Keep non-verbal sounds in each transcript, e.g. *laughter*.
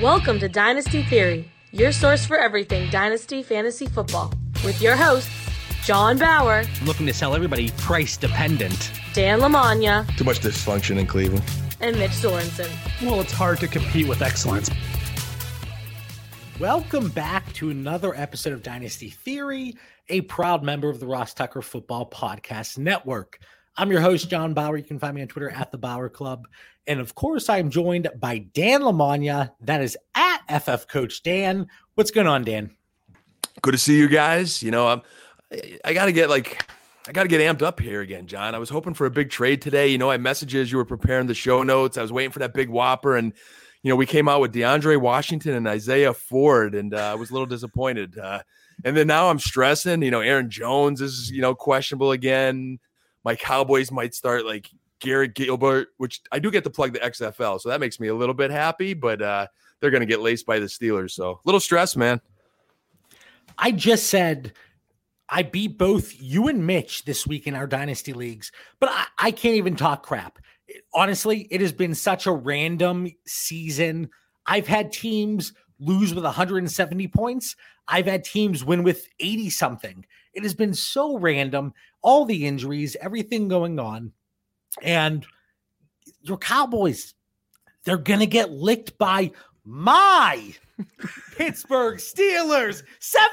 Welcome to Dynasty Theory, your source for everything Dynasty Fantasy Football, with your hosts, John Bauer, I'm looking to sell everybody price dependent. Dan Lamagna, Too much dysfunction in Cleveland. and Mitch Sorensen. Well, it's hard to compete with excellence. Welcome back to another episode of Dynasty Theory, a proud member of the Ross Tucker Football Podcast Network. I'm your host, John Bauer. You can find me on Twitter at the Bauer Club. And of course, I am joined by Dan Lamagna. That is at FF Coach Dan. What's going on, Dan? Good to see you guys. You know, I'm, I, I got to get like, I got to get amped up here again, John. I was hoping for a big trade today. You know, I messages you were preparing the show notes. I was waiting for that big whopper, and you know, we came out with DeAndre Washington and Isaiah Ford, and uh, I was a little disappointed. Uh, and then now I'm stressing. You know, Aaron Jones is you know questionable again. My Cowboys might start like Garrett Gilbert, which I do get to plug the XFL, so that makes me a little bit happy. But uh, they're going to get laced by the Steelers, so a little stress, man. I just said I beat both you and Mitch this week in our dynasty leagues, but I, I can't even talk crap. Honestly, it has been such a random season. I've had teams lose with 170 points. I've had teams win with 80 something. It has been so random. All the injuries, everything going on. And your Cowboys, they're going to get licked by my *laughs* Pittsburgh Steelers 7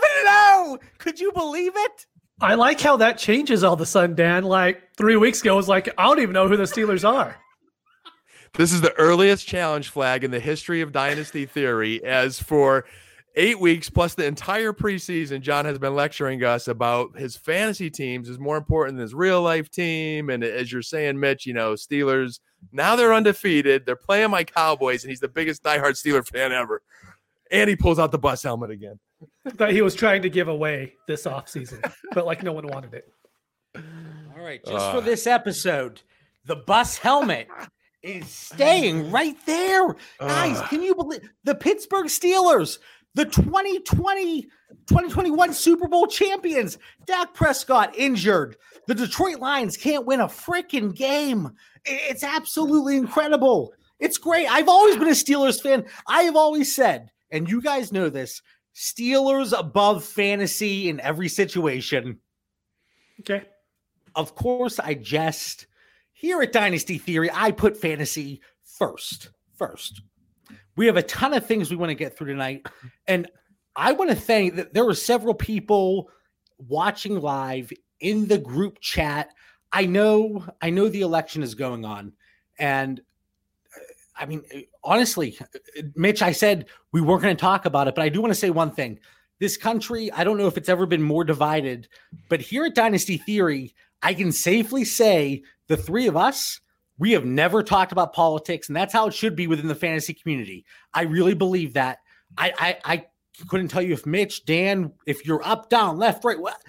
0. Could you believe it? I like how that changes all of a sudden, Dan. Like three weeks ago, it was like, I don't even know who the Steelers are. This is the earliest challenge flag in the history of Dynasty Theory. As for eight weeks plus the entire preseason, John has been lecturing us about his fantasy teams is more important than his real life team. And as you're saying, Mitch, you know, Steelers, now they're undefeated. They're playing my Cowboys, and he's the biggest diehard Steeler fan ever. And he pulls out the bus helmet again. That he was trying to give away this offseason, but like no one wanted it. All right, just for Uh. this episode, the bus helmet is staying right there. Guys, can you believe the Pittsburgh Steelers, the 2020 2021 Super Bowl champions? Dak Prescott injured. The Detroit Lions can't win a freaking game. It's absolutely incredible. It's great. I've always been a Steelers fan. I have always said, and you guys know this, Steelers above fantasy in every situation Okay. of course, I jest. Here at Dynasty Theory, I put fantasy first. First. We have a ton of things we want to get through tonight. And I want to thank that there were several people watching live in the group chat. I know, I know the election is going on. And uh, I mean, uh, honestly, uh, Mitch, I said we weren't going to talk about it, but I do want to say one thing. This country, I don't know if it's ever been more divided, but here at Dynasty Theory, I can safely say the three of us, we have never talked about politics, and that's how it should be within the fantasy community. I really believe that. I I, I couldn't tell you if Mitch, Dan, if you're up, down, left, right. What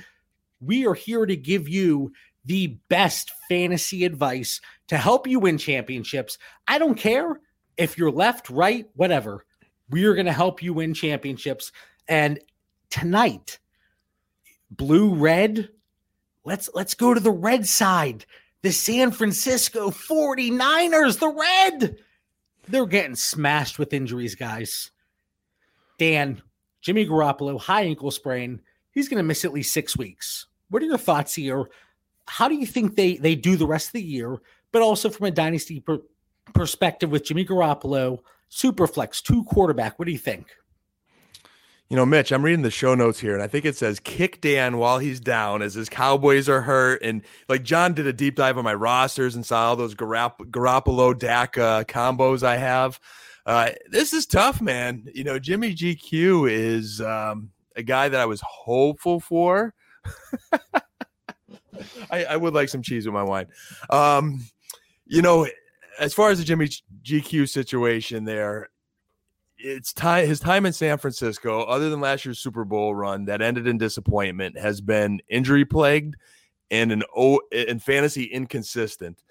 we are here to give you the best fantasy advice to help you win championships. I don't care if you're left, right, whatever. We are going to help you win championships. And tonight, blue, red, let's let's go to the red side. The San Francisco 49ers, the red. They're getting smashed with injuries, guys. Dan, Jimmy Garoppolo, high ankle sprain. He's going to miss at least six weeks. What are your thoughts here? How do you think they they do the rest of the year? But also from a dynasty per- perspective with Jimmy Garoppolo, Superflex, two quarterback. What do you think? You know, Mitch, I'm reading the show notes here, and I think it says kick Dan while he's down as his Cowboys are hurt. And like John did a deep dive on my rosters and saw all those Garap- Garoppolo Dak uh, combos I have. Uh, this is tough, man. You know, Jimmy GQ is um, a guy that I was hopeful for. *laughs* I, I would like some cheese with my wine. Um, you know, as far as the Jimmy GQ situation there, it's time his time in San Francisco, other than last year's Super Bowl run that ended in disappointment, has been injury plagued and an o and fantasy inconsistent.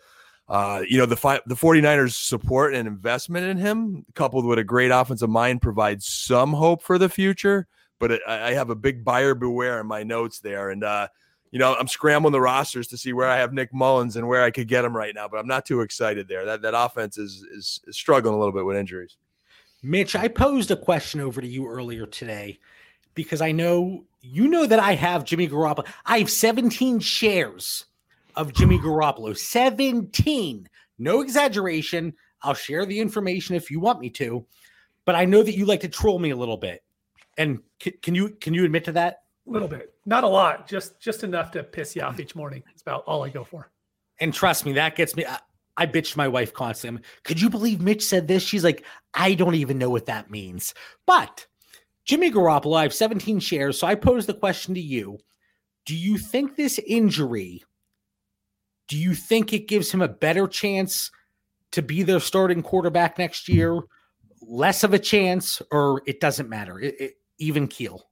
Uh, you know, the fi- the 49ers support and investment in him, coupled with a great offensive mind, provides some hope for the future. But it, I have a big buyer beware in my notes there. And uh, you know, I'm scrambling the rosters to see where I have Nick Mullens and where I could get him right now, but I'm not too excited there. That that offense is is, is struggling a little bit with injuries. Mitch, I posed a question over to you earlier today because I know you know that I have Jimmy Garoppolo. I have 17 shares of Jimmy Garoppolo. 17. No exaggeration. I'll share the information if you want me to, but I know that you like to troll me a little bit. And can, can you can you admit to that? A little bit, not a lot, just just enough to piss you off each morning. It's about all I go for. And trust me, that gets me. I, I bitched my wife constantly. Could you believe Mitch said this? She's like, I don't even know what that means. But Jimmy Garoppolo, I have 17 shares. So I pose the question to you Do you think this injury, do you think it gives him a better chance to be their starting quarterback next year? Less of a chance, or it doesn't matter? It, it, even keel.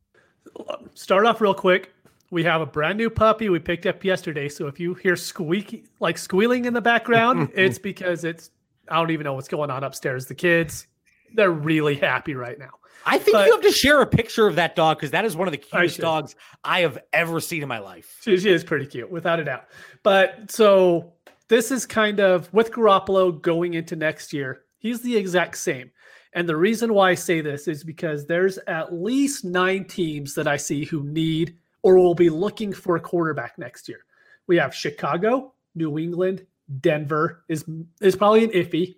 Start off real quick. We have a brand new puppy we picked up yesterday. So if you hear squeaky, like squealing in the background, *laughs* it's because it's, I don't even know what's going on upstairs. The kids, they're really happy right now. I think But- you have to share a picture of that dog because that is one of the cutest should. dogs I have ever seen in my life. She, she is pretty cute, without a doubt. But so this is kind of with Garoppolo going into next year, he's the exact same. And the reason why I say this is because there's at least nine teams that I see who need or will be looking for a quarterback next year. We have Chicago, New England, Denver is is probably an iffy.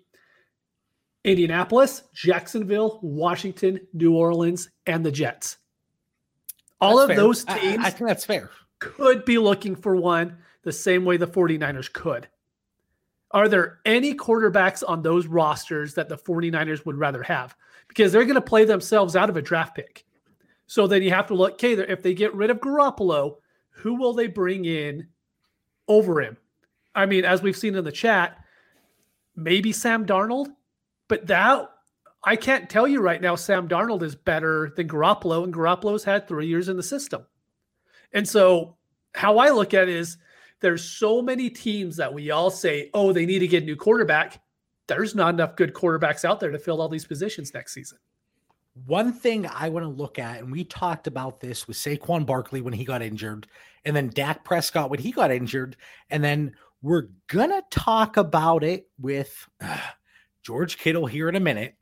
Indianapolis, Jacksonville, Washington, New Orleans, and the Jets. All That's of fair. those I- I- teams I, think that's fair. could be looking for one the same way the 49ers could. Are there any quarterbacks on those rosters that the 49ers would rather have? Because they're going to play themselves out of a draft pick. So then you have to look, okay, if they get rid of Garoppolo, who will they bring in over him? I mean, as we've seen in the chat, maybe Sam Darnold, but that I can't tell you right now Sam Darnold is better than Garoppolo, and Garoppolo's had three years in the system. And so how I look at it is there's so many teams that we all say, oh, they need to get a new quarterback. There's not enough good quarterbacks out there to fill all these positions next season. One thing I want to look at, and we talked about this with Saquon Barkley when he got injured, and then Dak Prescott when he got injured, and then we're gonna talk about it with uh, George Kittle here in a minute.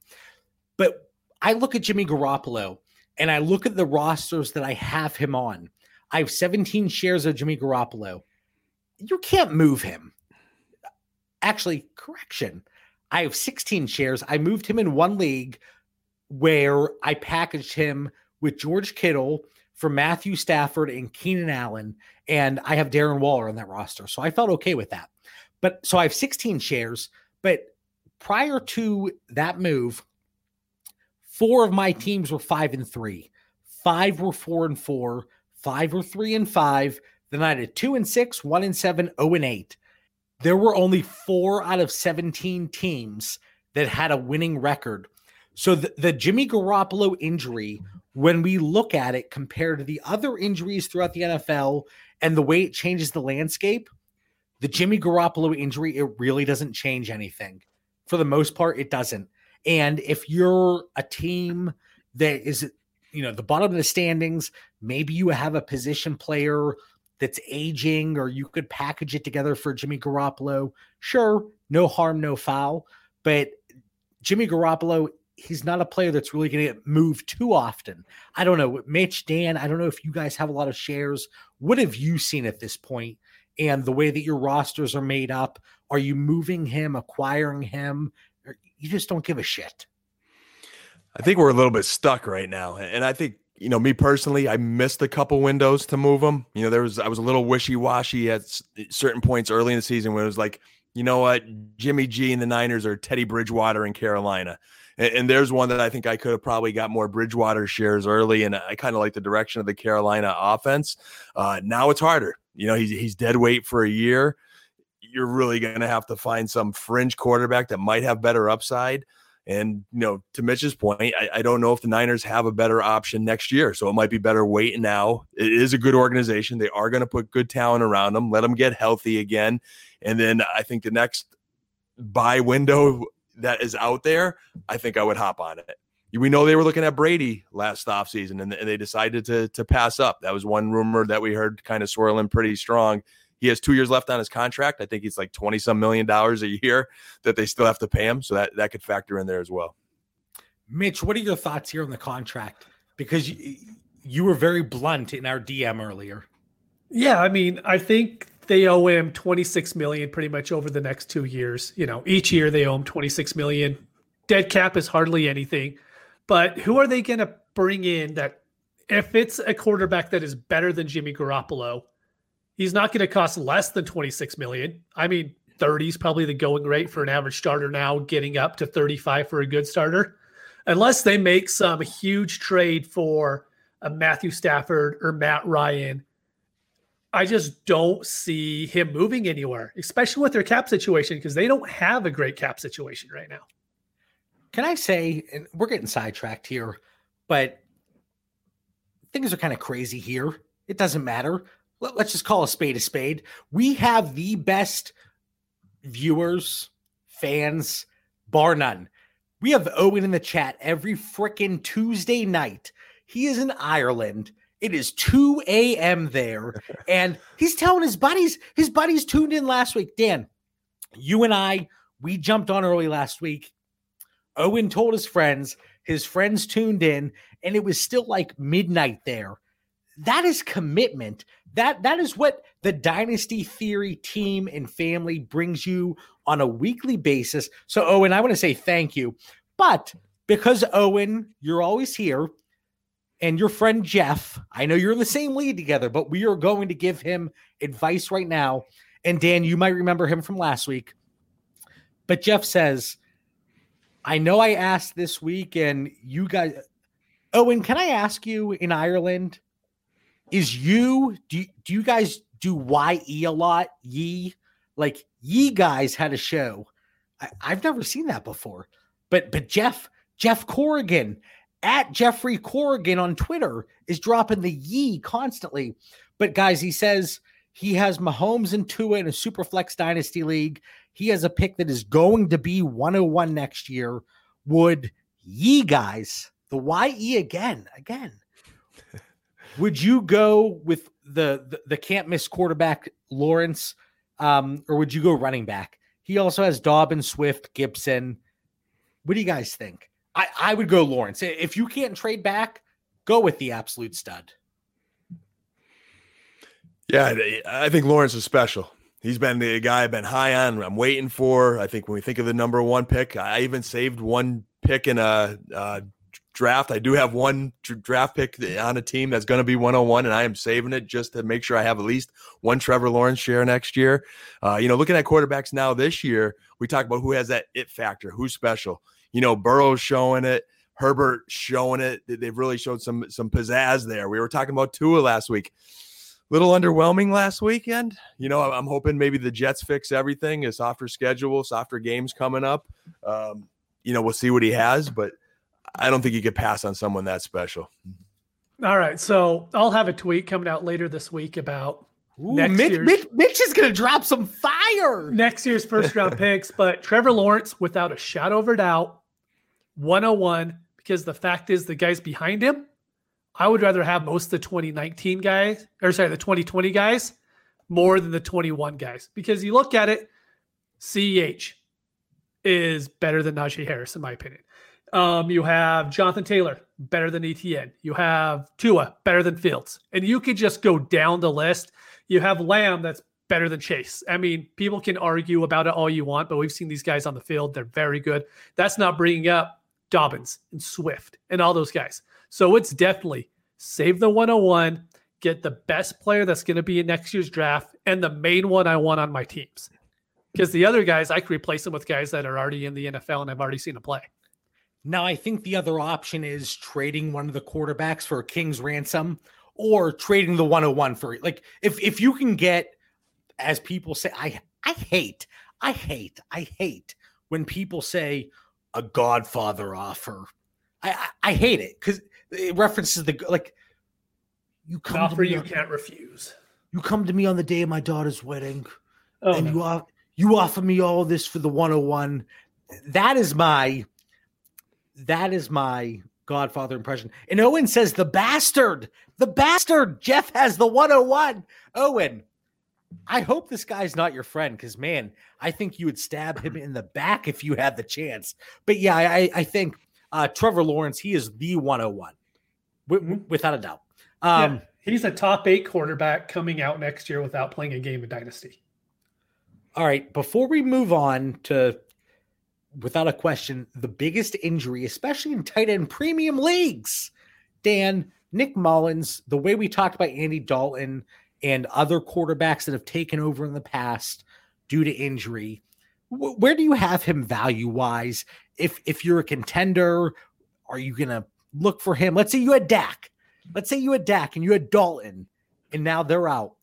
But I look at Jimmy Garoppolo and I look at the rosters that I have him on. I have 17 shares of Jimmy Garoppolo. You can't move him. Actually, correction. I have 16 shares. I moved him in one league where I packaged him with George Kittle for Matthew Stafford and Keenan Allen, and I have Darren Waller on that roster. So I felt okay with that. But so I have 16 shares. But prior to that move, four of my teams were five and three, five were four and four, five were three and five. Then I had two and six, one and seven, oh and eight. There were only four out of 17 teams that had a winning record. So the, the Jimmy Garoppolo injury, when we look at it compared to the other injuries throughout the NFL and the way it changes the landscape, the Jimmy Garoppolo injury, it really doesn't change anything. For the most part, it doesn't. And if you're a team that is, you know, the bottom of the standings, maybe you have a position player that's aging, or you could package it together for Jimmy Garoppolo. Sure, no harm, no foul. But Jimmy Garoppolo, he's not a player that's really going to get moved too often. I don't know. Mitch, Dan, I don't know if you guys have a lot of shares. What have you seen at this point and the way that your rosters are made up? Are you moving him, acquiring him? Or you just don't give a shit. I think we're a little bit stuck right now, and I think you know me personally, I missed a couple windows to move them. You know, there was I was a little wishy washy at certain points early in the season when it was like, you know what, Jimmy G and the Niners or Teddy Bridgewater in Carolina. And, and there's one that I think I could have probably got more Bridgewater shares early, and I kind of like the direction of the Carolina offense. Uh, now it's harder. You know, he's he's dead weight for a year. You're really going to have to find some fringe quarterback that might have better upside. And you know, to Mitch's point, I, I don't know if the Niners have a better option next year. So it might be better waiting now. It is a good organization. They are going to put good talent around them, let them get healthy again. And then I think the next buy window that is out there, I think I would hop on it. We know they were looking at Brady last offseason and, and they decided to to pass up. That was one rumor that we heard kind of swirling pretty strong. He has two years left on his contract. I think he's like 20 some million dollars a year that they still have to pay him. So that, that could factor in there as well. Mitch, what are your thoughts here on the contract? Because you, you were very blunt in our DM earlier. Yeah, I mean, I think they owe him 26 million pretty much over the next 2 years. You know, each year they owe him 26 million. Dead cap is hardly anything. But who are they going to bring in that if it's a quarterback that is better than Jimmy Garoppolo, he's not going to cost less than 26 million. I mean, 30 is probably the going rate for an average starter now, getting up to 35 for a good starter. Unless they make some huge trade for a Matthew Stafford or Matt Ryan, I just don't see him moving anywhere, especially with their cap situation, because they don't have a great cap situation right now. Can I say, and we're getting sidetracked here, but things are kind of crazy here. It doesn't matter. Let, us just call a spade a spade. We have the best viewers, fans, bar none. We have Owen in the chat every freaking Tuesday night. He is in Ireland. It is 2 a.m. there. *laughs* And he's telling his buddies, his buddies tuned in last week. Dan, you and I, we jumped on early last week. Owen told his friends, his friends tuned in, and it was still like midnight there. That is commitment. That that is what the Dynasty Theory team and family brings you on a weekly basis. So Owen, I want to say thank you. But because Owen, you're always here, and your friend Jeff, I know you're in the same league together, but we are going to give him advice right now. And Dan, you might remember him from last week. But Jeff says, I know I asked this week, and you guys, Owen, can I ask you in Ireland? is you do do you guys do ye a lot ye like ye guys had a show I, i've never seen that before but but jeff jeff corrigan at jeffrey corrigan on twitter is dropping the ye constantly but guys he says he has mahomes and tua in a super flex dynasty league he has a pick that is going to be 101 next year would ye guys the ye again again *laughs* would you go with the, the, the can't miss quarterback Lawrence, um, or would you go running back? He also has Dobbins, Swift, Gibson. What do you guys think? I, I would go Lawrence. If you can't trade back, go with the absolute stud. Yeah, I think Lawrence is special. He's been the guy I've been high on. I'm waiting for. I think when we think of the number one pick, I even saved one pick in a, a draft. I do have one draft pick on a team that's going to be 101, and I am saving it just to make sure I have at least one Trevor Lawrence share next year. Uh, you know, looking at quarterbacks now this year, we talk about who has that it factor, who's special. You know, Burrow's showing it. Herbert showing it. They've really showed some some pizzazz there. We were talking about Tua last week. Little underwhelming last weekend. You know, I'm hoping maybe the Jets fix everything. A softer schedule, softer games coming up. Um, you know, we'll see what he has, but – I don't think you could pass on someone that special. All right. So I'll have a tweet coming out later this week about Ooh, next Mitch, year's, Mitch, Mitch is going to drop some fire. Next year's first round *laughs* picks. But Trevor Lawrence, without a shadow of a doubt, 101, because the fact is the guys behind him, I would rather have most of the 2019 guys, or sorry, the 2020 guys more than the 21 guys. Because you look at it, CEH is better than Najee Harris, in my opinion. Um, you have Jonathan Taylor, better than ETN. You have Tua, better than Fields. And you could just go down the list. You have Lamb, that's better than Chase. I mean, people can argue about it all you want, but we've seen these guys on the field. They're very good. That's not bringing up Dobbins and Swift and all those guys. So it's definitely save the 101, get the best player that's going to be in next year's draft, and the main one I want on my teams. Because the other guys, I could replace them with guys that are already in the NFL and I've already seen them play. Now, I think the other option is trading one of the quarterbacks for a king's ransom or trading the 101 for like if if you can get as people say I I hate I hate I hate when people say a godfather offer. I I, I hate it cuz it references the like you come offer you on, can't refuse. You come to me on the day of my daughter's wedding oh, and no. you off, you offer me all this for the 101. That is my that is my Godfather impression. And Owen says, the bastard, the bastard. Jeff has the 101. Owen, I hope this guy's not your friend because, man, I think you would stab him *clears throat* in the back if you had the chance. But yeah, I, I think uh, Trevor Lawrence, he is the 101 w- without a doubt. Um, yeah, he's a top eight quarterback coming out next year without playing a game of Dynasty. All right, before we move on to, without a question, the biggest injury, especially in tight end premium leagues, Dan, Nick Mullens, the way we talked about Andy Dalton and other quarterbacks that have taken over in the past due to injury, wh- where do you have him value wise? If if you're a contender, are you gonna look for him? Let's say you had Dak. Let's say you had Dak and you had Dalton, and now they're out.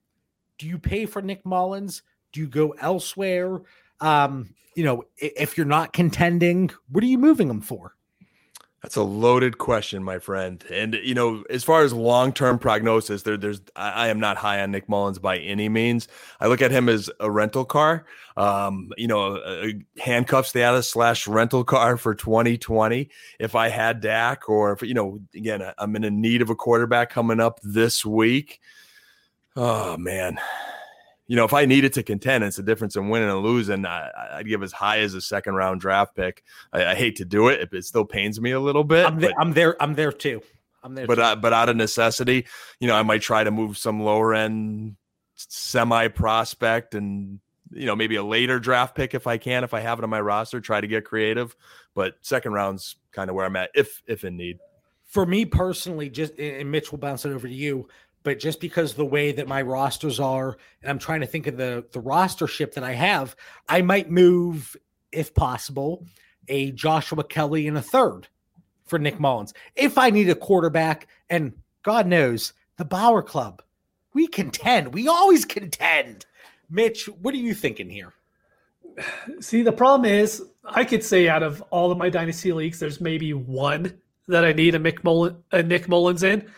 Do you pay for Nick Mullens? Do you go elsewhere? Um, you know, if you're not contending, what are you moving them for? That's a loaded question, my friend. And you know, as far as long-term prognosis, there, there's I, I, am not high on Nick Mullens by any means. I look at him as a rental car, um, you know, a, a handcuff status slash rental car for 2020. If I had Dak, or if you know, again, I'm in a need of a quarterback coming up this week. Oh man, you know, if I needed to contend, it's a difference in winning and losing. I, would give as high as a second round draft pick. I, I, hate to do it; it still pains me a little bit. I'm, I'm there. I'm there too. I'm there. But uh, but out of necessity, you know, I might try to move some lower end semi prospect and you know maybe a later draft pick if I can, if I have it on my roster. Try to get creative, but second round's kind of where I'm at, if if in need. For me personally, just and Mitch will bounce it over to you but just because the way that my rosters are, and I'm trying to think of the the roster ship that I have, I might move, if possible, a Joshua Kelley in a third for Nick Mullens. If I need a quarterback, and God knows, the Bauer Club, we contend. We always contend. Mitch, what are you thinking here? See, the problem is, I could say out of all of my dynasty leagues, there's maybe one that I need a a Nick Mullens in.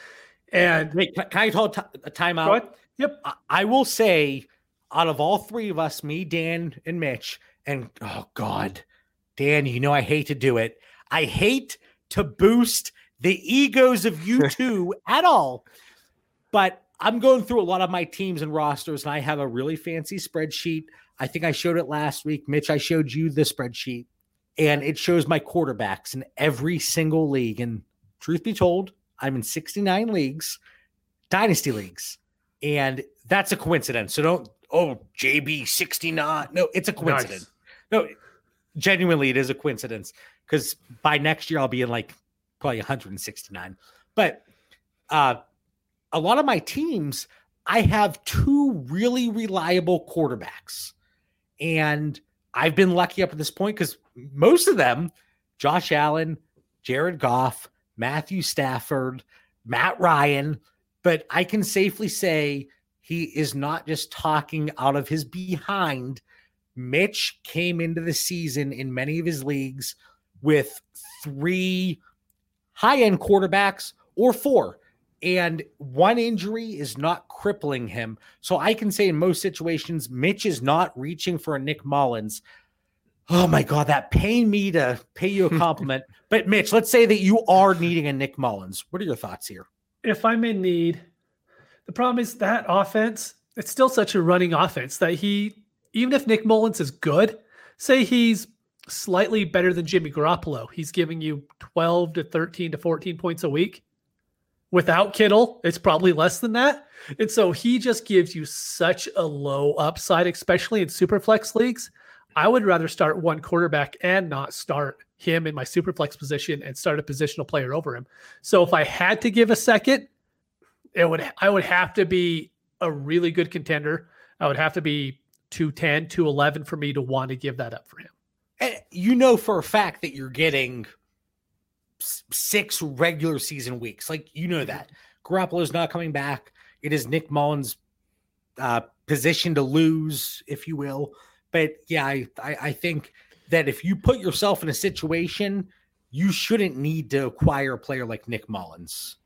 And Wait, can I hold a timeout? Yep. I, I will say, out of all three of us, me, Dan, and Mitch, and oh God, Dan, you know I hate to do it. I hate to boost the egos of you *laughs* two at all. But I'm going through a lot of my teams and rosters, and I have a really fancy spreadsheet. I think I showed it last week. Mitch, I showed you the spreadsheet, and it shows my quarterbacks in every single league. And truth be told, I'm in 69 leagues, dynasty leagues, and that's a coincidence. So don't oh JB 69. No, it's a coincidence. Nice. No, genuinely, it is a coincidence because by next year I'll be in like probably 169. But uh, a lot of my teams, I have two really reliable quarterbacks, and I've been lucky up at this point because most of them, Josh Allen, Jared Goff, Matthew Stafford, Matt Ryan, but I can safely say he is not just talking out of his behind. Mitch came into the season in many of his leagues with three high end quarterbacks or four, and one injury is not crippling him. So I can say in most situations, Mitch is not reaching for a Nick Mullens. Oh my God, that pained me to pay you a *laughs* compliment. but Mitch, let's say that you are needing a Nick Mullens. What are your thoughts here? If I'm in need, the problem is that offense, it's still such a running offense that he, even if Nick Mullens is good, say he's slightly better than Jimmy Garoppolo, he's giving you 12 to 13 to 14 points a week. Without Kittle, it's probably less than that. And so he just gives you such a low upside, especially in super flex leagues I would rather start one quarterback and not start him in my superflex position and start a positional player over him. So if I had to give a second, it would I would have to be a really good contender. I would have to be 210, 211 for me to want to give that up for him. And you know for a fact that you're getting six regular season weeks. Like you know that. Garoppolo's not coming back. It is Nick Mullens' uh, position to lose, if you will. But yeah, I, I, I think that if you put yourself in a situation, you shouldn't need to acquire a player like Nick Mullens.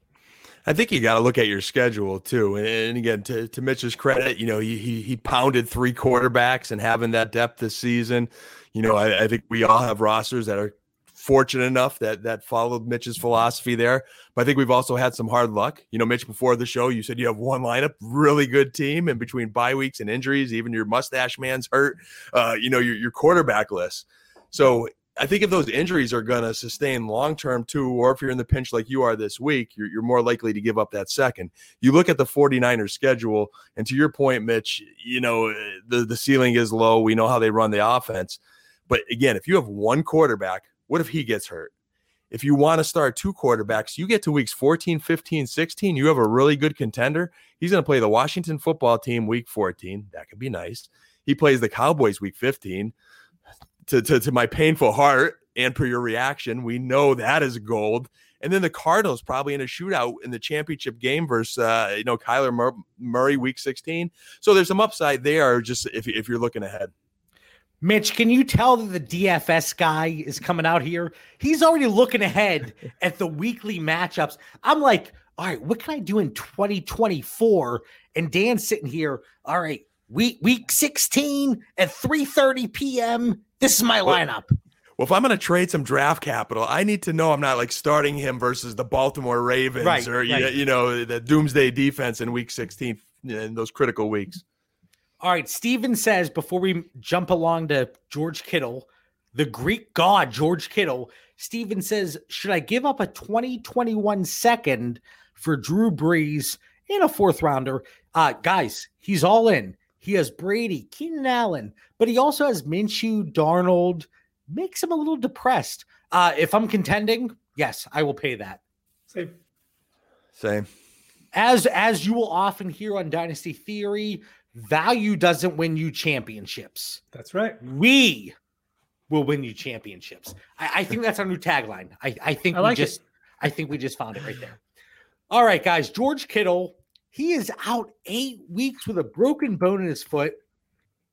I think you got to look at your schedule too. And, again, to, to Mitch's credit, you know, he, he, he pounded three quarterbacks and having that depth this season. You know, I, I think we all have rosters that are fortunate enough that that followed Mitch's philosophy there. But I think we've also had some hard luck. You know, Mitch, before the show, you said you have one lineup, really good team, and between bye weeks and injuries, even your mustache man's hurt. Uh, you know, your your quarterback list. So I think if those injuries are going to sustain long term too, or if you're in the pinch like you are this week, you're, you're more likely to give up that second. You look at the 49ers schedule, and to your point, Mitch, you know, the, the ceiling is low. We know how they run the offense. But again, if you have one quarterback, what if he gets hurt? If you want to start two quarterbacks, you get to weeks 14, 15, 16, you have a really good contender. He's going to play the Washington football team week 14. That could be nice. He plays the Cowboys week 15 to, to, to my painful heart and per your reaction, we know that is gold. And then the Cardinals probably in a shootout in the championship game versus uh, you know Kyler Mur- Murray week 16. So there's some upside there just if, if you're looking ahead. Mitch, can you tell that the DFS guy is coming out here? He's already looking ahead *laughs* at the weekly matchups. I'm like, all right, what can I do in 2024? And Dan's sitting here, all right, week week 16 at 3:30 p.m. This is my lineup. Well, if I'm going to trade some draft capital, I need to know I'm not like starting him versus the Baltimore Ravens right, or right. you know the Doomsday defense in Week 16 in those critical weeks. All right, Steven says before we jump along to George Kittle, the Greek god George Kittle, Steven says, should I give up a 2021 second for Drew Brees in a fourth rounder? Uh, guys, he's all in. He has Brady, Keenan Allen, but he also has Minshew, Darnold. Makes him a little depressed. Uh, if I'm contending, yes, I will pay that. Same. Same. As as you will often hear on Dynasty Theory, value doesn't win you championships. That's right. We will win you championships. I, I think that's our new tagline. I, I think I like we just I think we just found it right there. All right, guys. George Kittle, he is out eight weeks with a broken bone in his foot.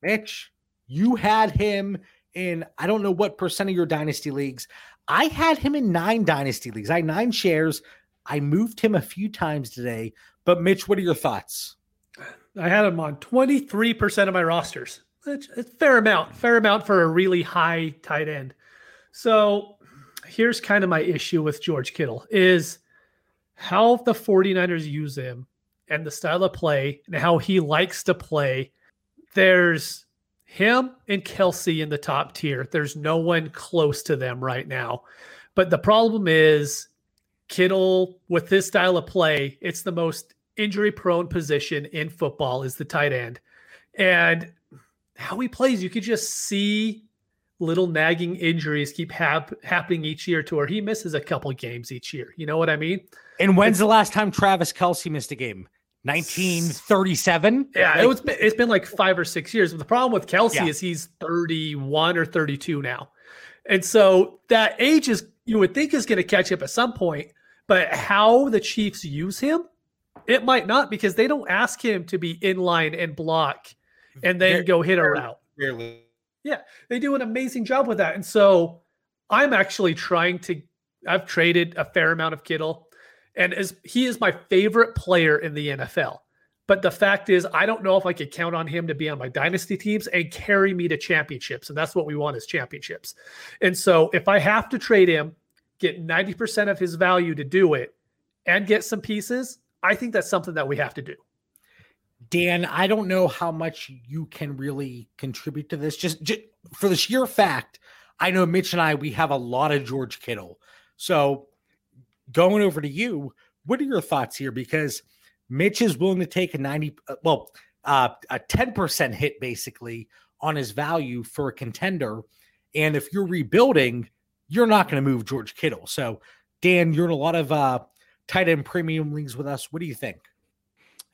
Mitch, you had him in I don't know what percent of your dynasty leagues. I had him in nine dynasty leagues. I had nine shares. I moved him a few times today. But Mitch, what are your thoughts? I had him on 23% of my rosters. It's a fair amount, fair amount for a really high tight end. So here's kind of my issue with George Kittle is how the 49ers use him and the style of play and how he likes to play. There's him and Kelce in the top tier. There's no one close to them right now. But the problem is Kittle with this style of play, it's the most injury prone position in football is the tight end. And how he plays, you could just see little nagging injuries keep hap- happening each year to where he misses a couple games each year. You know what I mean? And when's the last time Travis Kelce missed a game? 1937. Yeah, it was. It's been like five or six years. But the problem with Kelce Yeah. is he's 31 or 32 now, and so that age is you would think is going to catch up at some point. But how the Chiefs use him, it might not because they don't ask him to be in line and block and then Very- go hit a route. Rarely. They do an amazing job with that. And so I'm actually trying to I've traded a fair amount of Kittle and as he is my favorite player in the NFL. But the fact is I don't know if I could count on him to be on my dynasty teams and carry me to championships and that's what we want is championships. And so if I have to trade him, get 90% of his value to do it and get some pieces, I think that's something that we have to do. Dan, I don't know how much you can really contribute to this. Just, just for the sheer fact, I know Mitch and I we have a lot of George Kittle. So going over to you, what are your thoughts here? Because Mitch is willing to take a 90, uh, well, uh, a 10% hit basically on his value for a contender. And if you're rebuilding, you're not going to move George Kittle. So, Dan, you're in a lot of uh, tight end premium leagues with us. What do you think?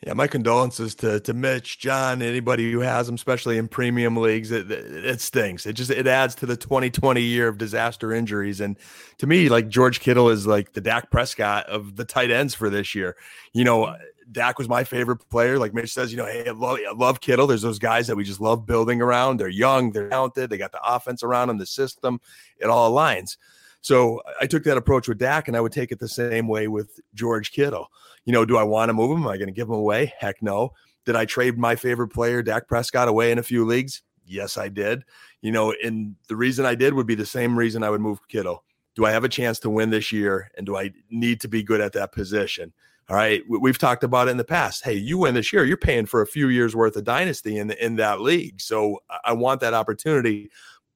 Yeah, my condolences to to Mitch, John, anybody who has them, especially in premium leagues. It, it, it stinks. It just it adds to the 2020 year of disaster injuries. And to me, like George Kittle is like the Dak Prescott of the tight ends for this year. You know, Dak was my favorite player. Like Mitch says, you know, hey, I love, I love Kittle. There's those guys that we just love building around. They're young, they're talented, they got the offense around them, the system. It all aligns. So I took that approach with Dak, and I would take it the same way with George Kittle. You know, do I want to move him? Am I going to give him away? Heck no. Did I trade my favorite player, Dak Prescott, away in a few leagues? Yes, I did. You know, and the reason I did would be the same reason I would move Kittle. Do I have a chance to win this year? And do I need to be good at that position? All right. We- We've talked about it in the past. Hey, you win this year, you're paying for a few years worth of dynasty in, in that league. So I want that opportunity.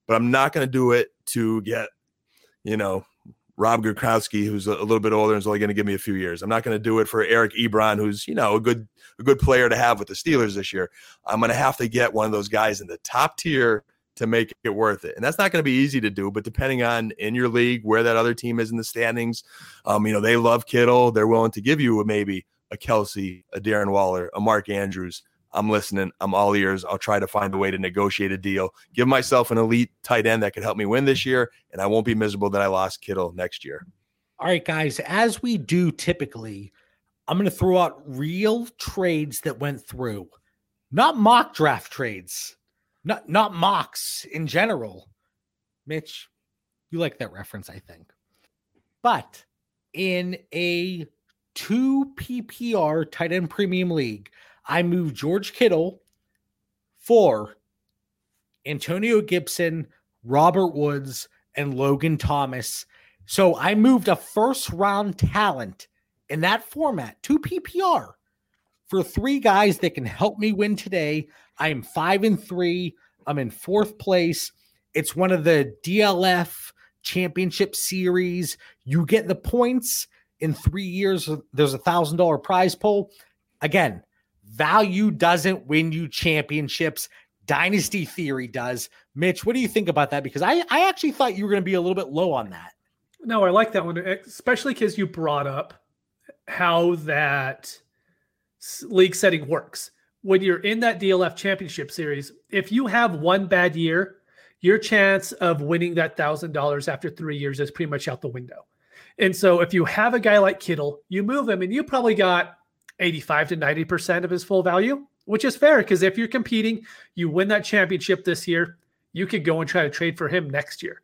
but I'm not going to do it to get, you know, Rob Gronkowski, who's a, little bit older and is only going to give me a few years. I'm not going to do it for Eric Ebron, who's you know a good a good player to have with the Steelers this year. I'm going to have to get one of those guys in the top tier to make it worth it, and that's not going to be easy to do. But depending on in your league where that other team is in the standings, um, you know they love Kittle. They're willing to give you maybe a Kelce, a Darren Waller, a Mark Andrews. I'm listening. I'm all ears. I'll try to find a way to negotiate a deal, give myself an elite tight end that could help me win this year, and I won't be miserable that I lost Kittle next year. All right, guys, as we do typically, I'm going to throw out real trades that went through, not mock draft trades, not not mocks in general. Mitch, you like that reference, I think. But in a two PPR tight end premium league, I moved George Kittle for Antonio Gibson, Robert Woods, and Logan Thomas. So I moved a first round talent in that format, two PPR, for three guys that can help me win today. I am five and three. I'm in fourth place. It's one of the DLF championship series. You get the points in three years. There's a thousand dollar prize pool. Again, value doesn't win you championships. Dynasty theory does. Mitch, what do you think about that? Because I, I actually thought you were going to be a little bit low on that. No, I like that one, eh, especially because you brought up how that league setting works. When you're in that DLF championship series, if you have one bad year, your chance of winning that thousand dollars after three years is pretty much out the window. And so if you have a guy like Kittle, you move him and you probably got 85 to 90% of his full value, which is fair because if you're competing, you win that championship this year, you could go and try to trade for him next year.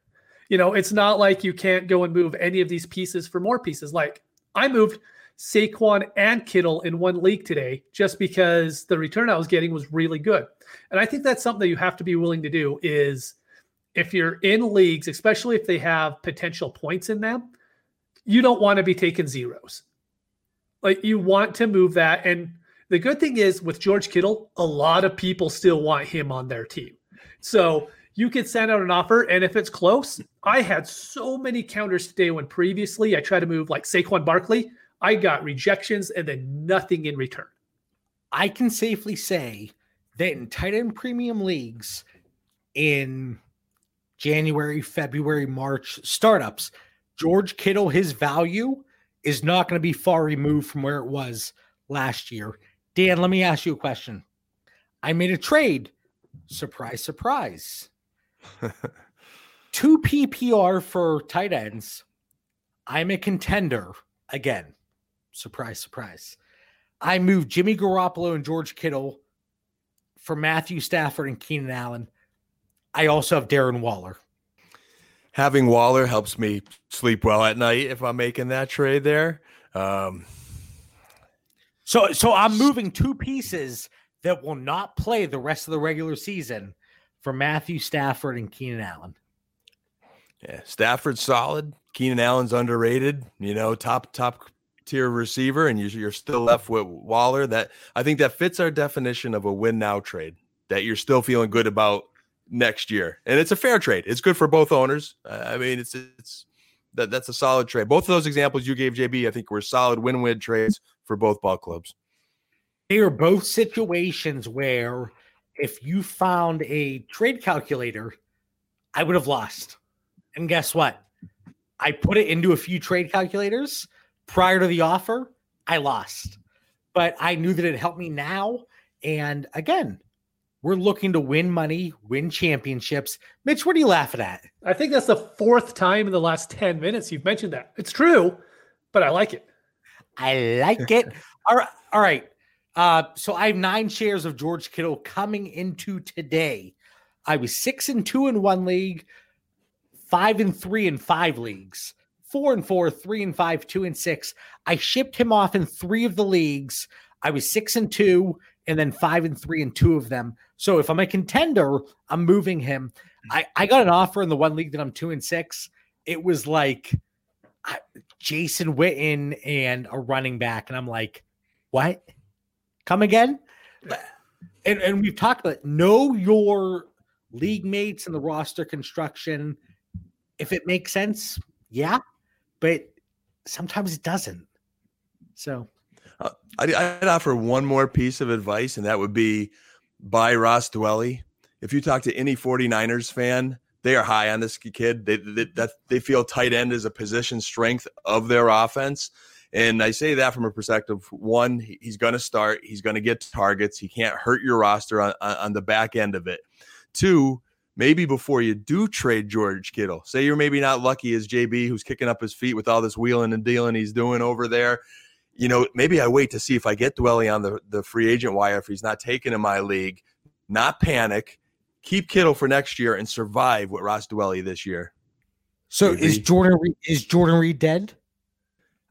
You know, it's not like you can't go and move any of these pieces for more pieces. Like I moved Saquon and Kittle in one league today just because the return I was getting was really good. And I think that's something that you have to be willing to do is if you're in leagues, especially if they have potential points in them, you don't want to be taking zeros. Like you want to move that. And the good thing is with George Kittle, a lot of people still want him on their team. So you could send out an offer. And if it's close, I had so many counters today when previously I tried to move like Saquon Barkley. I got rejections and then nothing in return. I can safely say that in tight end premium leagues in January, February, March startups, George Kittle, his value is not going to be far removed from where it was last year. Dan, let me ask you a question. I made a trade. Surprise, surprise. *laughs* Two PPR for tight ends. I'm a contender again. Surprise, surprise. I moved Jimmy Garoppolo and George Kittle for Matthew Stafford and Keenan Allen. I also have Darren Waller having Waller helps me sleep well at night if I'm making that trade there. Um, so, so I'm moving two pieces that will not play the rest of the regular season for Matthew Stafford and Keenan Allen. Yeah, Stafford's solid. Keenan Allen's underrated. You know, top top tier receiver, and you're still left with Waller. That I think that fits our definition of a win now trade. That you're still feeling good about next year, and it's a fair trade. It's good for both owners. I mean, it's it's that that's a solid trade. Both of those examples you gave, JB, I think were solid win-win trades for both ball clubs. They are both situations where if you found a trade calculator, I would have lost. And guess what? I put it into a few trade calculators prior to the offer. I lost, but I knew that it helped me now. And again, we're looking to win money, win championships. Mitch, what are you laughing at? I think that's the fourth time in the last 10 minutes you've mentioned that. It's true, but I like it. I like it. *laughs* all right. All right. Uh, so I have nine shares of George Kittle coming into today. I was six and two in one league, five and three in five leagues, four and four, three and five, two and six. I shipped him off in three of the leagues. I was six and two and then five and three and two of them. So if I'm a contender, I'm moving him. I, I got an offer in the one league that I'm two and six. It was like I, Jason Witten and a running back. And I'm like, what? Come again? And, and we've talked about know your league mates and the roster construction. If it makes sense, yeah, but sometimes it doesn't. So uh, I'd, I'd offer one more piece of advice, and that would be buy Ross Dwelley. If you talk to any 49ers fan, they are high on this kid. They, they, that, they feel tight end is a position strength of their offense. And I say that from a perspective one, he's going to start, he's going to get targets, he can't hurt your roster on, on the back end of it. Two, maybe before you do trade George Kittle, say you're maybe not lucky as JB, who's kicking up his feet with all this wheeling and dealing he's doing over there. You know, maybe I wait to see if I get Dwelley on the, the free agent wire if he's not taken in my league, not panic, keep Kittle for next year and survive with Ross Dwelley this year. So Maybe. is Jordan is Jordan Reed dead?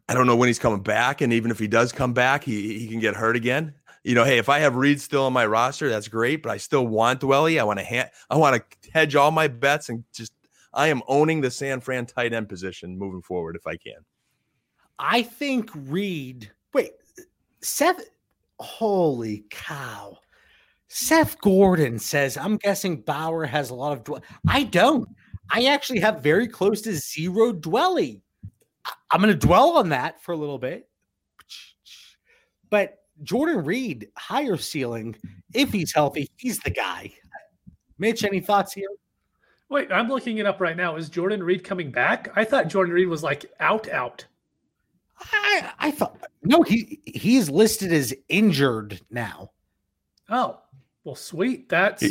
I don't know when he's coming back, and even if he does come back, he he can get hurt again. You know, hey, if I have Reed still on my roster, that's great, but I still want Dwelley. I want to ha- I want to hedge all my bets and just I am owning the San Fran tight end position moving forward if I can. I think Reed. Wait, Seth. Holy cow! Seth Gordon says, I'm guessing Bauer has a lot of. Dwell- I don't. I actually have very close to zero dwelling. I'm going to dwell on that for a little bit. But Jordan Reed, higher ceiling. If he's healthy, he's the guy. Mitch, any thoughts here? Wait, I'm looking it up right now. Is Jordan Reed coming back? I thought Jordan Reed was like out, out. I, I thought no, he he's listed as injured now. Oh, well, sweet. That's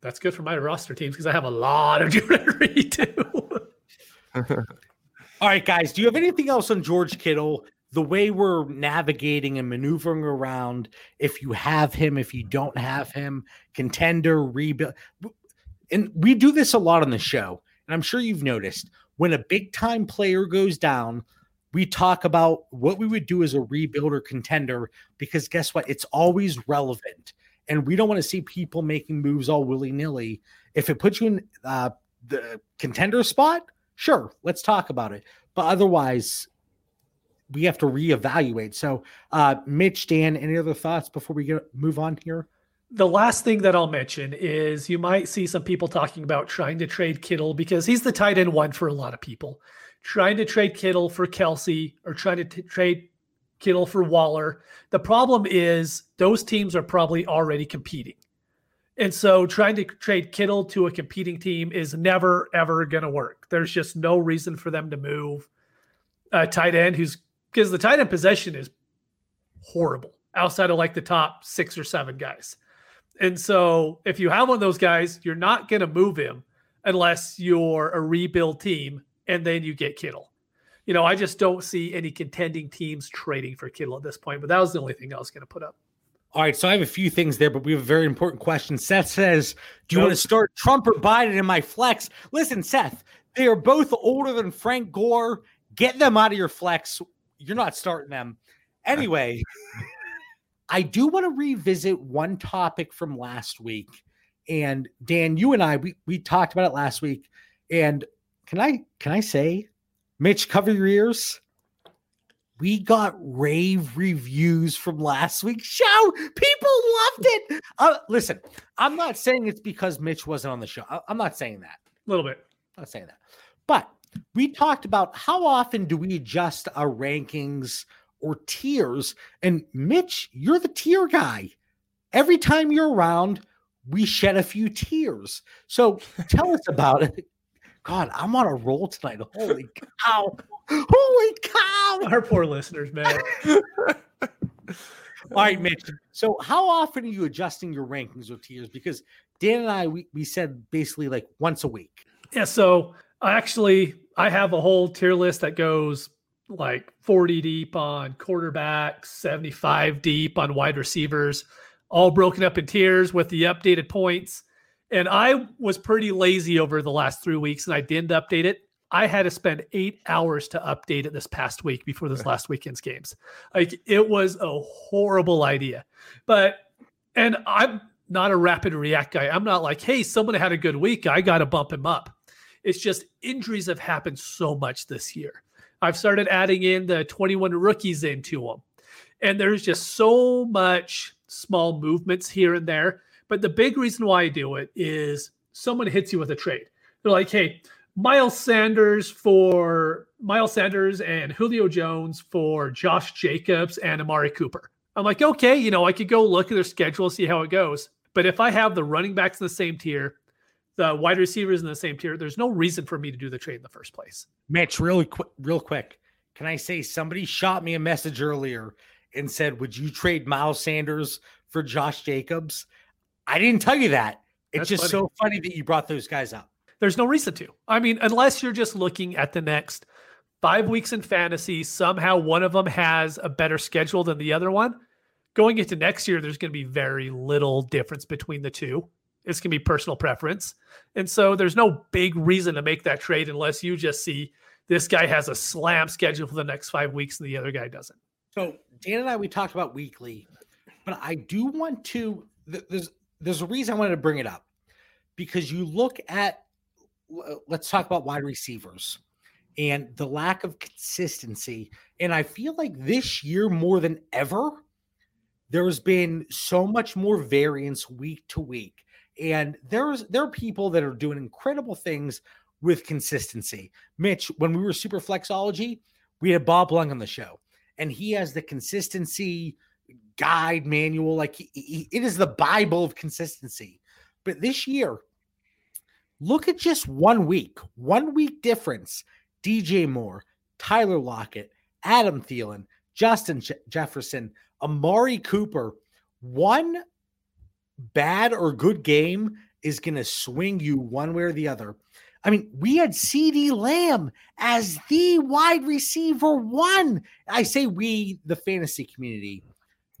that's good for my roster teams because I have a lot of *laughs* Jordan Reed too. *laughs* All right, guys. Do you have anything else on George Kittle? The way we're navigating and maneuvering around, if you have him, if you don't have him, contender, rebuild. And we do this a lot on the show. And I'm sure you've noticed when a big time player goes down, we talk about what we would do as a rebuild or contender because guess what? It's always relevant. And we don't want to see people making moves all willy nilly. If it puts you in uh, the contender spot, sure, let's talk about it. But otherwise, we have to reevaluate. So, uh, Mitch, Dan, any other thoughts before we get move on here? The last thing that I'll mention is you might see some people talking about trying to trade Kittle because he's the tight end one for a lot of people trying to trade Kittle for Kelce or trying to t- trade Kittle for Waller. The problem is those teams are probably already competing. And so trying to trade Kittle to a competing team is never, ever going to work. There's just no reason for them to move a tight end who's because the tight end possession is horrible outside of like the top six or seven guys. And so if you have one of those guys, you're not going to move him unless you're a rebuild team and then you get Kittle. You know, I just don't see any contending teams trading for Kittle at this point, but that was the only thing I was going to put up. All right, so I have a few things there, but we have a very important question. Seth says, Do you nope. want to start Trump or Biden in my flex? Listen, Seth, they are both older than Frank Gore. Get them out of your flex. You're not starting them. Anyway, *laughs* I do want to revisit one topic from last week. And Dan, you and I, we, we talked about it last week. And can I can I say, Mitch, cover your ears? We got rave reviews from last week's show. People loved it. Uh, listen, I'm not saying it's because Mitch wasn't on the show. I, am not saying that. A little bit. I'm not saying that. But we talked about how often do we adjust our rankings or tiers. And Mitch, you're the tier guy. Every time you're around, we shed a few tears. So tell us about it. God, I'm on a roll tonight. Holy cow. *laughs* Holy cow. Our poor listeners, man. *laughs* All right, Mitch. So, how often are you adjusting your rankings or tiers? Because Dan and I, we, we said basically like once a week. Yeah. So, uh, actually, I have a whole tier list that goes like 40 deep on quarterbacks, 75 deep on wide receivers, all broken up in tiers with the updated points. And I was pretty lazy over the last three weeks and I didn't update it. I had to spend eight hours to update it this past week before this *laughs* last weekend's games. Like it was a horrible idea. But, and I'm not a rapid react guy. I'm not like, hey, someone had a good week. I got to bump him up. It's just injuries have happened so much this year. I've started adding in the 21 rookies into them. And there's just so much small movements here and there But the big reason why I do it is someone hits you with a trade. They're like, hey, Miles Sanders for Miles Sanders and Julio Jones for Josh Jacobs and Amari Cooper. I'm like, okay, you know, I could go look at their schedule, see how it goes. But if I have the running backs in the same tier, the wide receivers in the same tier, there's no reason for me to do the trade in the first place. Mitch, really quick, real quick. Can I say somebody shot me a message earlier and said, Would you trade Miles Sanders for Josh Jacobs? I didn't tell you that. It's That's just funny. so funny that you brought those guys up. There's no reason to. I mean, unless you're just looking at the next five weeks in fantasy, somehow one of them has a better schedule than the other one. Going into next year, there's going to be very little difference between the two. It's going to be personal preference. And so there's no big reason to make that trade unless you just see this guy has a slam schedule for the next five weeks and the other guy doesn't. So Dan and I, we talked about weekly, but I do want to, there's, there's a reason I wanted to bring it up because you look at, uh, let's talk about wide receivers and the lack of consistency. And I feel like this year more than ever, there's been so much more variance week to week. And there's there are people that are doing incredible things with consistency. Mitch, when we were super flexology, we had Bob Lung on the show, and he has the consistency guide manual. Like he, he, it is the Bible of consistency. But this year, look at just one week, one week difference. DJ Moore, Tyler Lockett, Adam Thielen, Justin Jefferson, Amari Cooper, one bad or good game is going to swing you one way or the other. I mean, we had CeeDee Lamb as the wide receiver one. I say we, the fantasy community,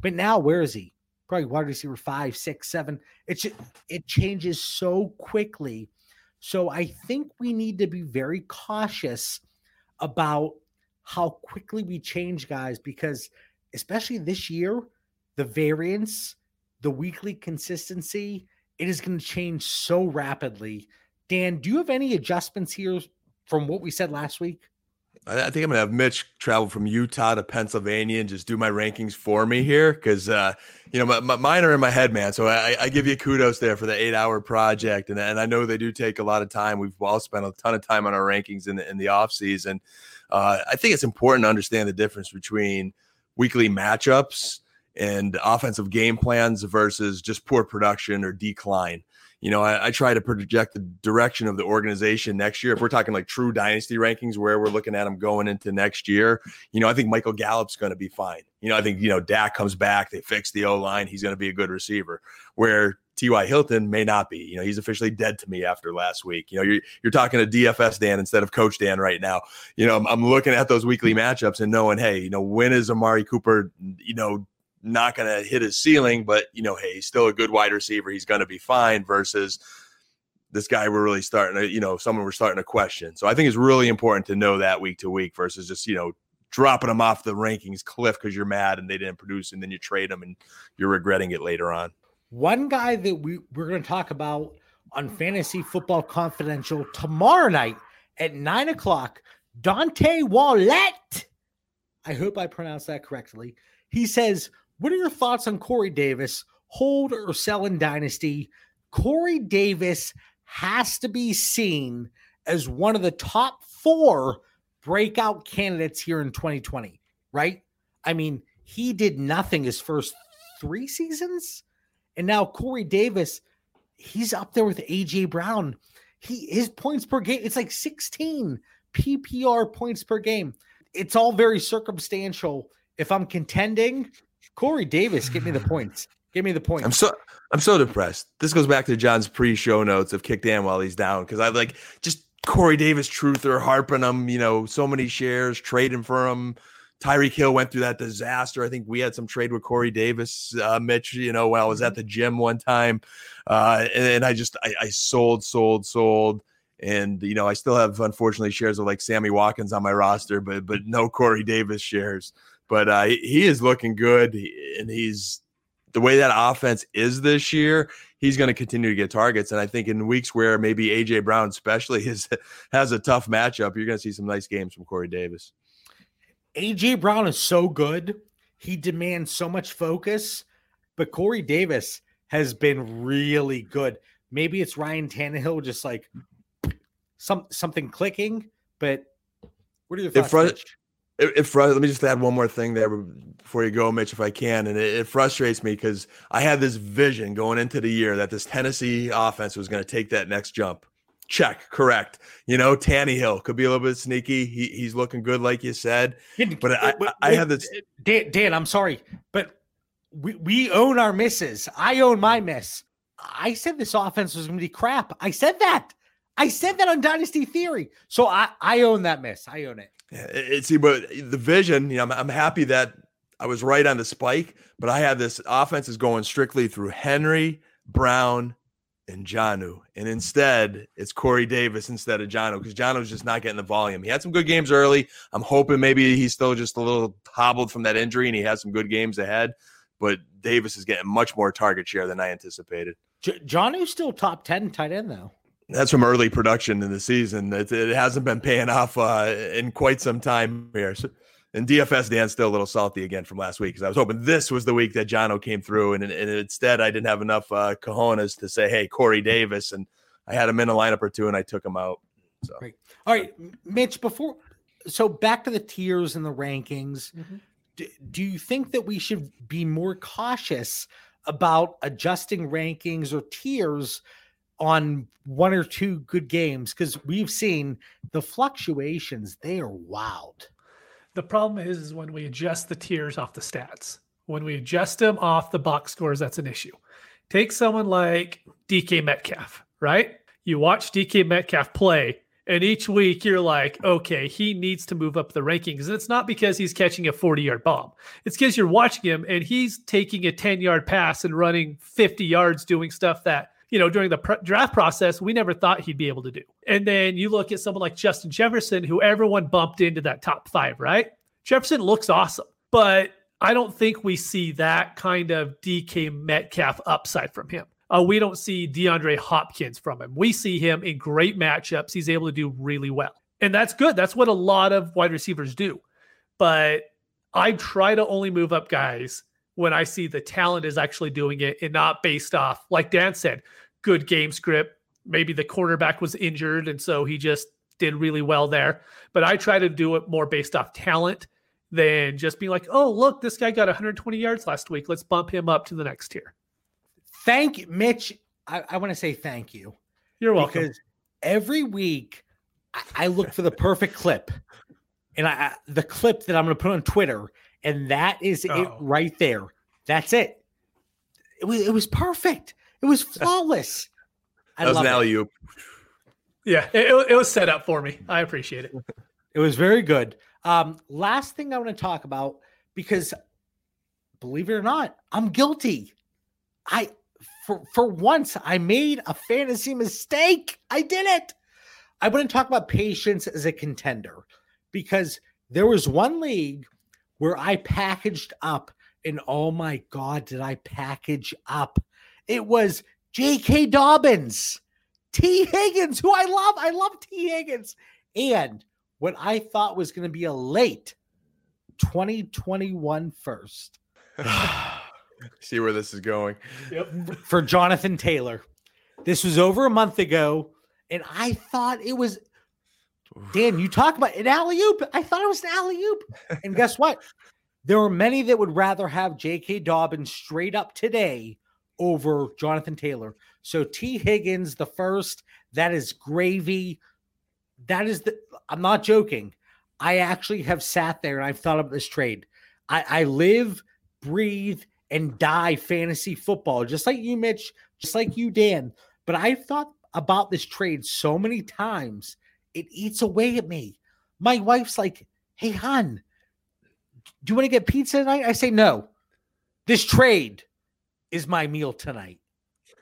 but now where is he? Probably wide receiver five, six, seven. It's it changes so quickly. So I think we need to be very cautious about how quickly we change guys because especially this year, the variance, the weekly consistency, it is going to change so rapidly. Dan, do you have any adjustments here from what we said last week? I think I'm gonna have Mitch travel from Utah to Pennsylvania and just do my rankings for me here because uh, you know my, my, mine are in my head, man. So I, I, give you kudos there for the eight hour project, and, and I know they do take a lot of time. We've all spent a ton of time on our rankings in the in the off season. Uh, I think it's important to understand the difference between weekly matchups and offensive game plans versus just poor production or decline. You know, I, I, try to project the direction of the organization next year. If we're talking like true dynasty rankings, where we're looking at them going into next year, you know, I think Michael Gallup's going to be fine. You know, I think, you know, Dak comes back, they fix the O line, he's going to be a good receiver. Where T.Y. Hilton may not be. You know, he's officially dead to me after last week. You know, you're, you're talking to DFS Dan instead of Coach Dan right now. You know, I'm, I'm looking at those weekly matchups and knowing, hey, you know, when is Amari Cooper, you know, not going to hit his ceiling, but, you know, hey, he's still a good wide receiver. He's going to be fine versus this guy we're really starting to, you know, someone we're starting to question. So I think it's really important to know that week to week versus just, you know, dropping them off the rankings cliff because you're mad and they didn't produce and then you trade them and you're regretting it later on. One guy that we, we're going to talk about on Fantasy Football Confidential tomorrow night at nine o'clock, Dante Wallett. I hope I pronounced that correctly. He says, What are your thoughts on Corey Davis? Hold or sell in Dynasty? Corey Davis has to be seen as one of the top four breakout candidates here in 2020, right? I mean, he did nothing his first three seasons. And now Corey Davis, he's up there with AJ Brown. He his points per game, it's like 16 PPR points per game. It's all very circumstantial. If I'm contending, Corey Davis, give me the points. Give me the points. I'm so I'm so depressed. This goes back to John's pre-show notes of kick Dan while he's down because I like just Corey Davis truther harping him, you know, so many shares, trading for him Tyreek Hill went through that disaster. I think we had some trade with Corey Davis, uh, Mitch, you know, when I was at the gym one time. Uh, and, and, I just, I, I, sold, sold, sold. And, you know, I still have, unfortunately, shares of like Sammy Watkins on my roster, but, but no Corey Davis shares. But uh, he is looking good. And he's, the way that offense is this year, he's going to continue to get targets. And I think in weeks where maybe AJ Brown, especially, *laughs* is, has a tough matchup, you're going to see some nice games from Corey Davis. AJ Brown is so good. He demands so much focus. But Corey Davis, has been really good. Maybe it's Ryan Tannehill just like some something clicking, but what are your thoughts? Mitch? It, it let me just add one more thing there before you go, Mitch, if I can. And it, it frustrates me because I had this vision going into the year that this Tennessee offense was going to take that next jump. Check, correct. You know, Tannehill could be a little bit sneaky. He, he's looking good, like you said. But I, I, I have this. Dan, Dan, I'm sorry, but we, we own our misses. I own my miss. I said this offense was going to be crap. I said that. I said that on Dynasty Theory. So I, I own that miss. I own it. Yeah, it, see, but the vision, you know, I'm, I'm happy that I was right on the spike, but I had this offense is going strictly through Henry, Brown, and Jonnu. And instead, it's Corey Davis instead of Jonnu because Jonnu's just not getting the volume. He had some good games early. I'm hoping maybe he's still just a little hobbled from that injury and he has some good games ahead. But Davis is getting much more target share than I anticipated. J- Jonnu's still top 10 tight end, though. That's from early production in the season. It, it hasn't been paying off uh, in quite some time here. So, and DFS Dan's still a little salty again from last week because I was hoping this was the week that Jonnu came through, and, and instead I didn't have enough uh, cojones to say, "Hey, Corey Davis," and I had him in a lineup or two, and I took him out. So Right. All right, Mitch, before so back to the tiers and the rankings, Mhm. d- do you think that we should be more cautious about adjusting rankings or tiers on one or two good games because we've seen the fluctuations they are wild The problem is, is when we adjust the tiers off the stats. When we adjust them off the box scores, that's an issue. Take someone like DK Metcalf, right? You watch DK Metcalf play, and each week you're like, okay, he needs to move up the rankings. And it's not because he's catching a 40 yard bomb, it's because you're watching him and he's taking a 10 yard pass and running 50 yards doing stuff that you know, during the pr- draft process, we never thought he'd be able to do. And then you look at someone like Justin Jefferson, who everyone bumped into that top five, right? Jefferson looks awesome, but I don't think we see that kind of DK Metcalf upside from him. Uh, we don't see DeAndre Hopkins from him. We see him in great matchups. He's able to do really well. And that's good. That's what a lot of wide receivers do. But I try to only move up guys when I see the talent is actually doing it and not based off, like Dan said, good game script. Maybe the quarterback was injured and so he just did really well there. But I try to do it more based off talent than just being like, oh, look, this guy got 120 yards last week. Let's bump him up to the next tier. thank you mitch i, I want to say thank you You're welcome. because every week I, I look for the perfect clip and I, I the clip that i'm going to put on twitter and that is it Oh. right there that's it it was, it was perfect it was *laughs* flawless I that was love an alley oop. yeah, it, it was set up for me. I appreciate it. *laughs* It was very good. Um, last thing I want to talk about because believe it or not, I'm guilty. I for for once I made a fantasy mistake. I did it. I want to talk about patience as a contender because there was one league where I packaged up, and oh my god, did I package up? It was J.K. Dobbins, Tee Higgins, who I love. I love Tee Higgins, and what I thought was going to be a late 2021 first *sighs* See where this is going. Yep. for Jonathan Taylor. This was over a month ago, and I thought it was. Dan, you talk about an alley oop. I thought it was an alley oop. And guess what? There were many that would rather have J.K. Dobbins straight up today over Jonathan Taylor. So Tee Higgins, the first, that is gravy. That is the. I'm not joking. I actually have sat there and I've thought about this trade. I, I live, breathe, and die fantasy football, just like you, Mitch, just like you, Dan. But I've thought about this trade so many times, it eats away at me. My wife's like, hey, hon, do you want to get pizza tonight? I say, no. This trade is my meal tonight.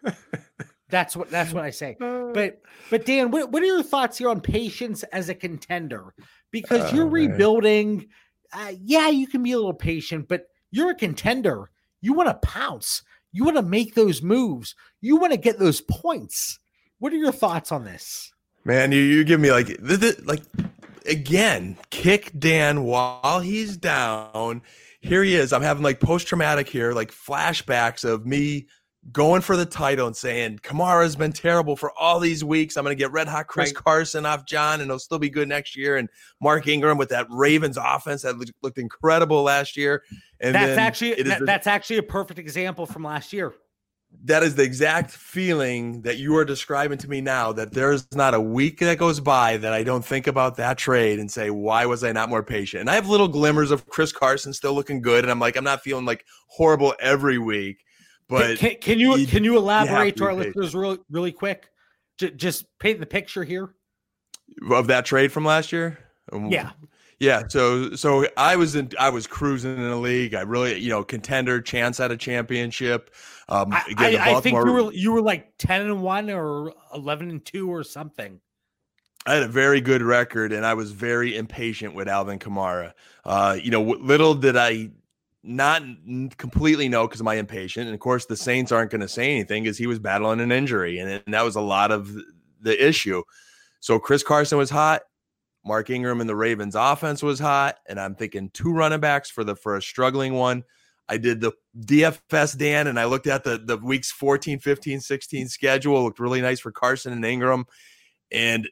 *laughs* that's what that's what I say. But but Dan, what, what are your thoughts here on patience as a contender? Because you're Oh, rebuilding. Uh, yeah, you can be a little patient, but you're a contender. You want to pounce. You want to make those moves. You want to get those points. What are your thoughts on this? Man, you, you give me like th- th- like again, kick Dan while he's down. Here he is. I'm having like post traumatic here, like flashbacks of me going for the title and saying Kamara's been terrible for all these weeks. I'm going to get red hot Chris Right. Carson off John, and he'll still be good next year. And Mark Ingram with that Ravens offense that looked- looked incredible last year. And that's actually that- the- that's actually a perfect example from last year. That is the exact feeling that you are describing to me now. That there's not a week that goes by that I don't think about that trade and say, why was I not more patient? And I have little glimmers of Chris Carson still looking good, and I'm like, I'm not feeling like horrible every week, but can, can you you- can you elaborate to to our patient. listeners really really quick? J- just paint the picture here. of that trade from last year. Um, Yeah. Yeah, so so I was in I was cruising in the league. I really, you know, contender, chance at a championship. Um I, again, the I, I think you were you were like ten and one or eleven and two or something. I had a very good record, and I was very impatient with Alvin Kamara. Uh, you know, little did I not completely know because of my impatient. And of course, the Saints aren't going to say anything because he was battling an injury, and, and that was a lot of the issue. So Chris Carson was hot. Mark Ingram and the Ravens offense was hot, and I'm thinking two running backs for the for a struggling one. I did the DFS Dan and I looked at the the weeks 14, 15, 16 schedule. It looked really nice for Carson and Ingram. And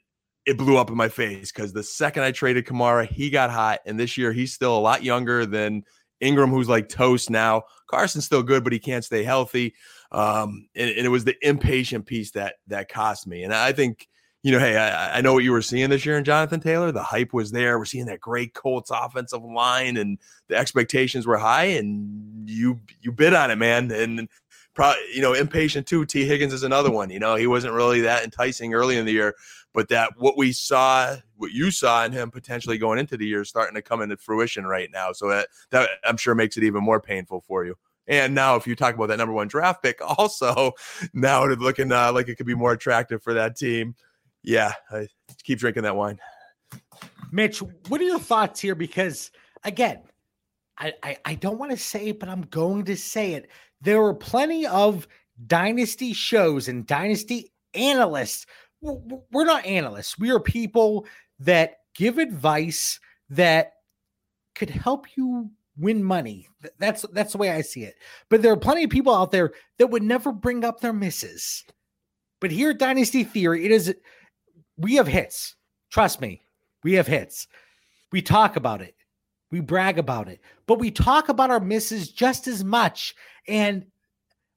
it blew up in my face because the second I traded Kamara, he got hot. And this year he's still a lot younger than Ingram, who's like toast now. Carson's still good, but he can't stay healthy. Um, and, and it was the impatient piece that that cost me. And I think, you know, hey, I, I know what you were seeing this year in Jonathan Taylor. The hype was there. We're seeing that great Colts offensive line, and the expectations were high. And you you bid on it, man. And probably, you know, impatient too. Tee Higgins is another one. You know, he wasn't really that enticing early in the year, but that what we saw, what you saw in him potentially going into the year, starting to come into fruition right now. So that that I'm sure makes it even more painful for you. And now, if you talk about that number one draft pick, *laughs* also now it's looking uh, like it could be more attractive for that team. Yeah, I keep drinking that wine. Mitch, what are your thoughts here? Because again, I, I, I don't want to say it, but I'm going to say it. There are plenty of dynasty shows and dynasty analysts. We're not analysts. We are people that give advice that could help you win money. That's that's the way I see it. But there are plenty of people out there that would never bring up their misses. But here at Dynasty Theory, it is we have hits. Trust me, we have hits. We talk about it. We brag about it, but we talk about our misses just as much. And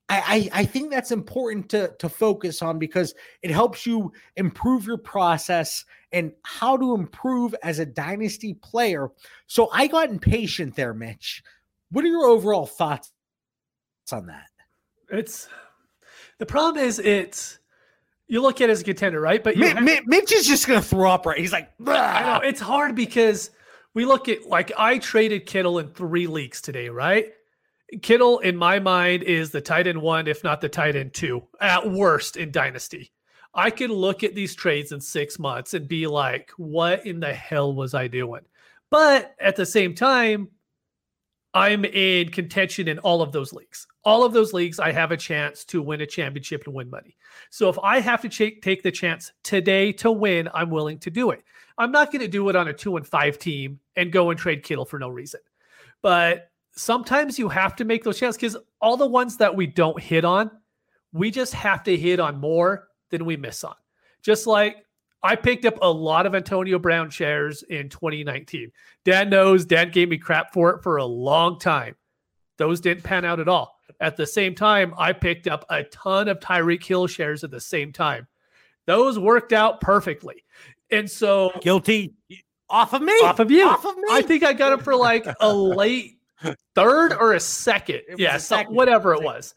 I, I, I think that's important to, to focus on because it helps you improve your process and how to improve as a dynasty player. So I got impatient there, Mitch. What are your overall thoughts on that? It's the problem is it's you look at it as a contender, right? But have- Mi- Mitch is just going to throw up, right? He's like, I know it's hard because we look at like I traded Kittle in three leagues today, right? Kittle, in my mind, is the tight end one, if not the tight end two, at worst in Dynasty. I could look at these trades in six months and be like, what in the hell was I doing? But at the same time, I'm in contention in all of those leagues. All of those leagues, I have a chance to win a championship and win money. So if I have to ch- take the chance today to win, I'm willing to do it. I'm not going to do it on a two and five team and go and trade Kittle for no reason. But sometimes you have to make those chances because all the ones that we don't hit on, we just have to hit on more than we miss on. Just like I picked up a lot of Antonio Brown shares in 2019. Dan knows Dan gave me crap for it for a long time. Those didn't pan out at all. At the same time, I picked up a ton of Tyreek Hill shares at the same time. Those worked out perfectly. And so guilty off of me. off of you. Off of me. I think I got it for like a *laughs* late third or a second. Was Yeah, whatever it was.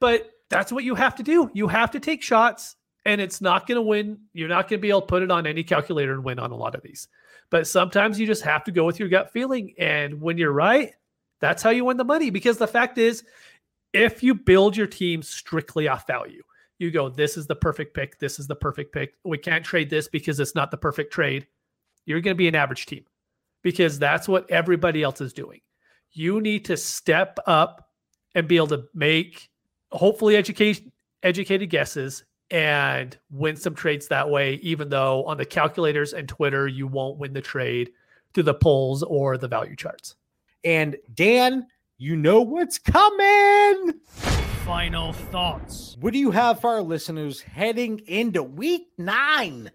But that's what you have to do. You have to take shots, and it's not going to win. You're not going to be able to put it on any calculator and win on a lot of these. But sometimes you just have to go with your gut feeling. And when you're right, that's how you win the money. Because the fact is, if you build your team strictly off value, you go, this is the perfect pick. This is the perfect pick. We can't trade this because it's not the perfect trade. You're going to be an average team because that's what everybody else is doing. You need to step up and be able to make hopefully education educated guesses and win some trades that way, even though on the calculators and Twitter you won't win the trade through the polls or the value charts. And Dan, you know what's coming. final thoughts. What do you have for our listeners heading into week nine?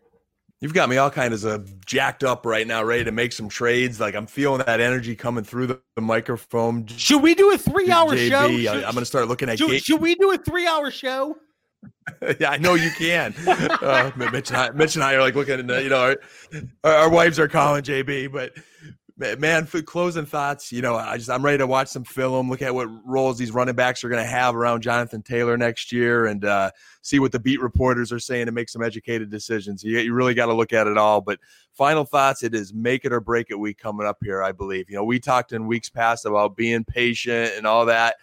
You've got me all kinds of uh, jacked up right now, ready to make some trades. Like I'm feeling that energy coming through the, the microphone. Should we do a three hour JB, show? I'm going to start looking at should, should we do a three hour show? *laughs* yeah, I know you can. Uh, Mitch, and I, Mitch and I are like looking at, you know, our, our, wives are calling JB, but man, for closing thoughts, you know, I just, I'm ready to watch some film, look at what roles these running backs are going to have around Jonathan Taylor next year and uh, see what the beat reporters are saying to make some educated decisions. You, you really got to look at it all. But final thoughts, it is make it or break it week coming up here, I believe. You know, we talked in weeks past about being patient and all that.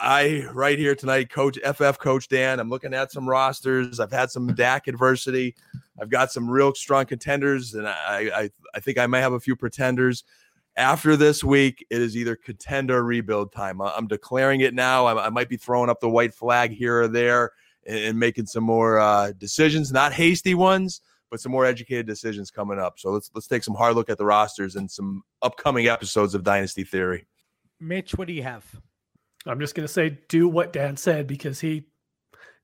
I right here tonight, Coach FF Coach Dan. I'm looking at some rosters. I've had some Dak adversity. I've got some real strong contenders, and I I, I think I might have a few pretenders. After this week, it is either contender rebuild time. I'm declaring it now. I, I might be throwing up the white flag here or there and, and making some more uh, decisions, not hasty ones, but some more educated decisions coming up. So let's let's take some hard look at the rosters and some upcoming episodes of Dynasty Theory. Mitch, what do you have? I'm just going to say do what Dan said because he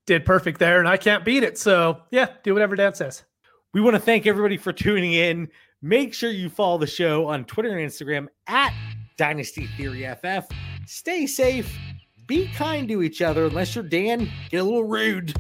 did perfect there and I can't beat it. So, yeah, do whatever Dan says. We want to thank everybody for tuning in. Make sure you follow the show on Twitter and Instagram at Dynasty Theory FF. Stay safe, be kind to each other, unless you're Dan, get a little rude.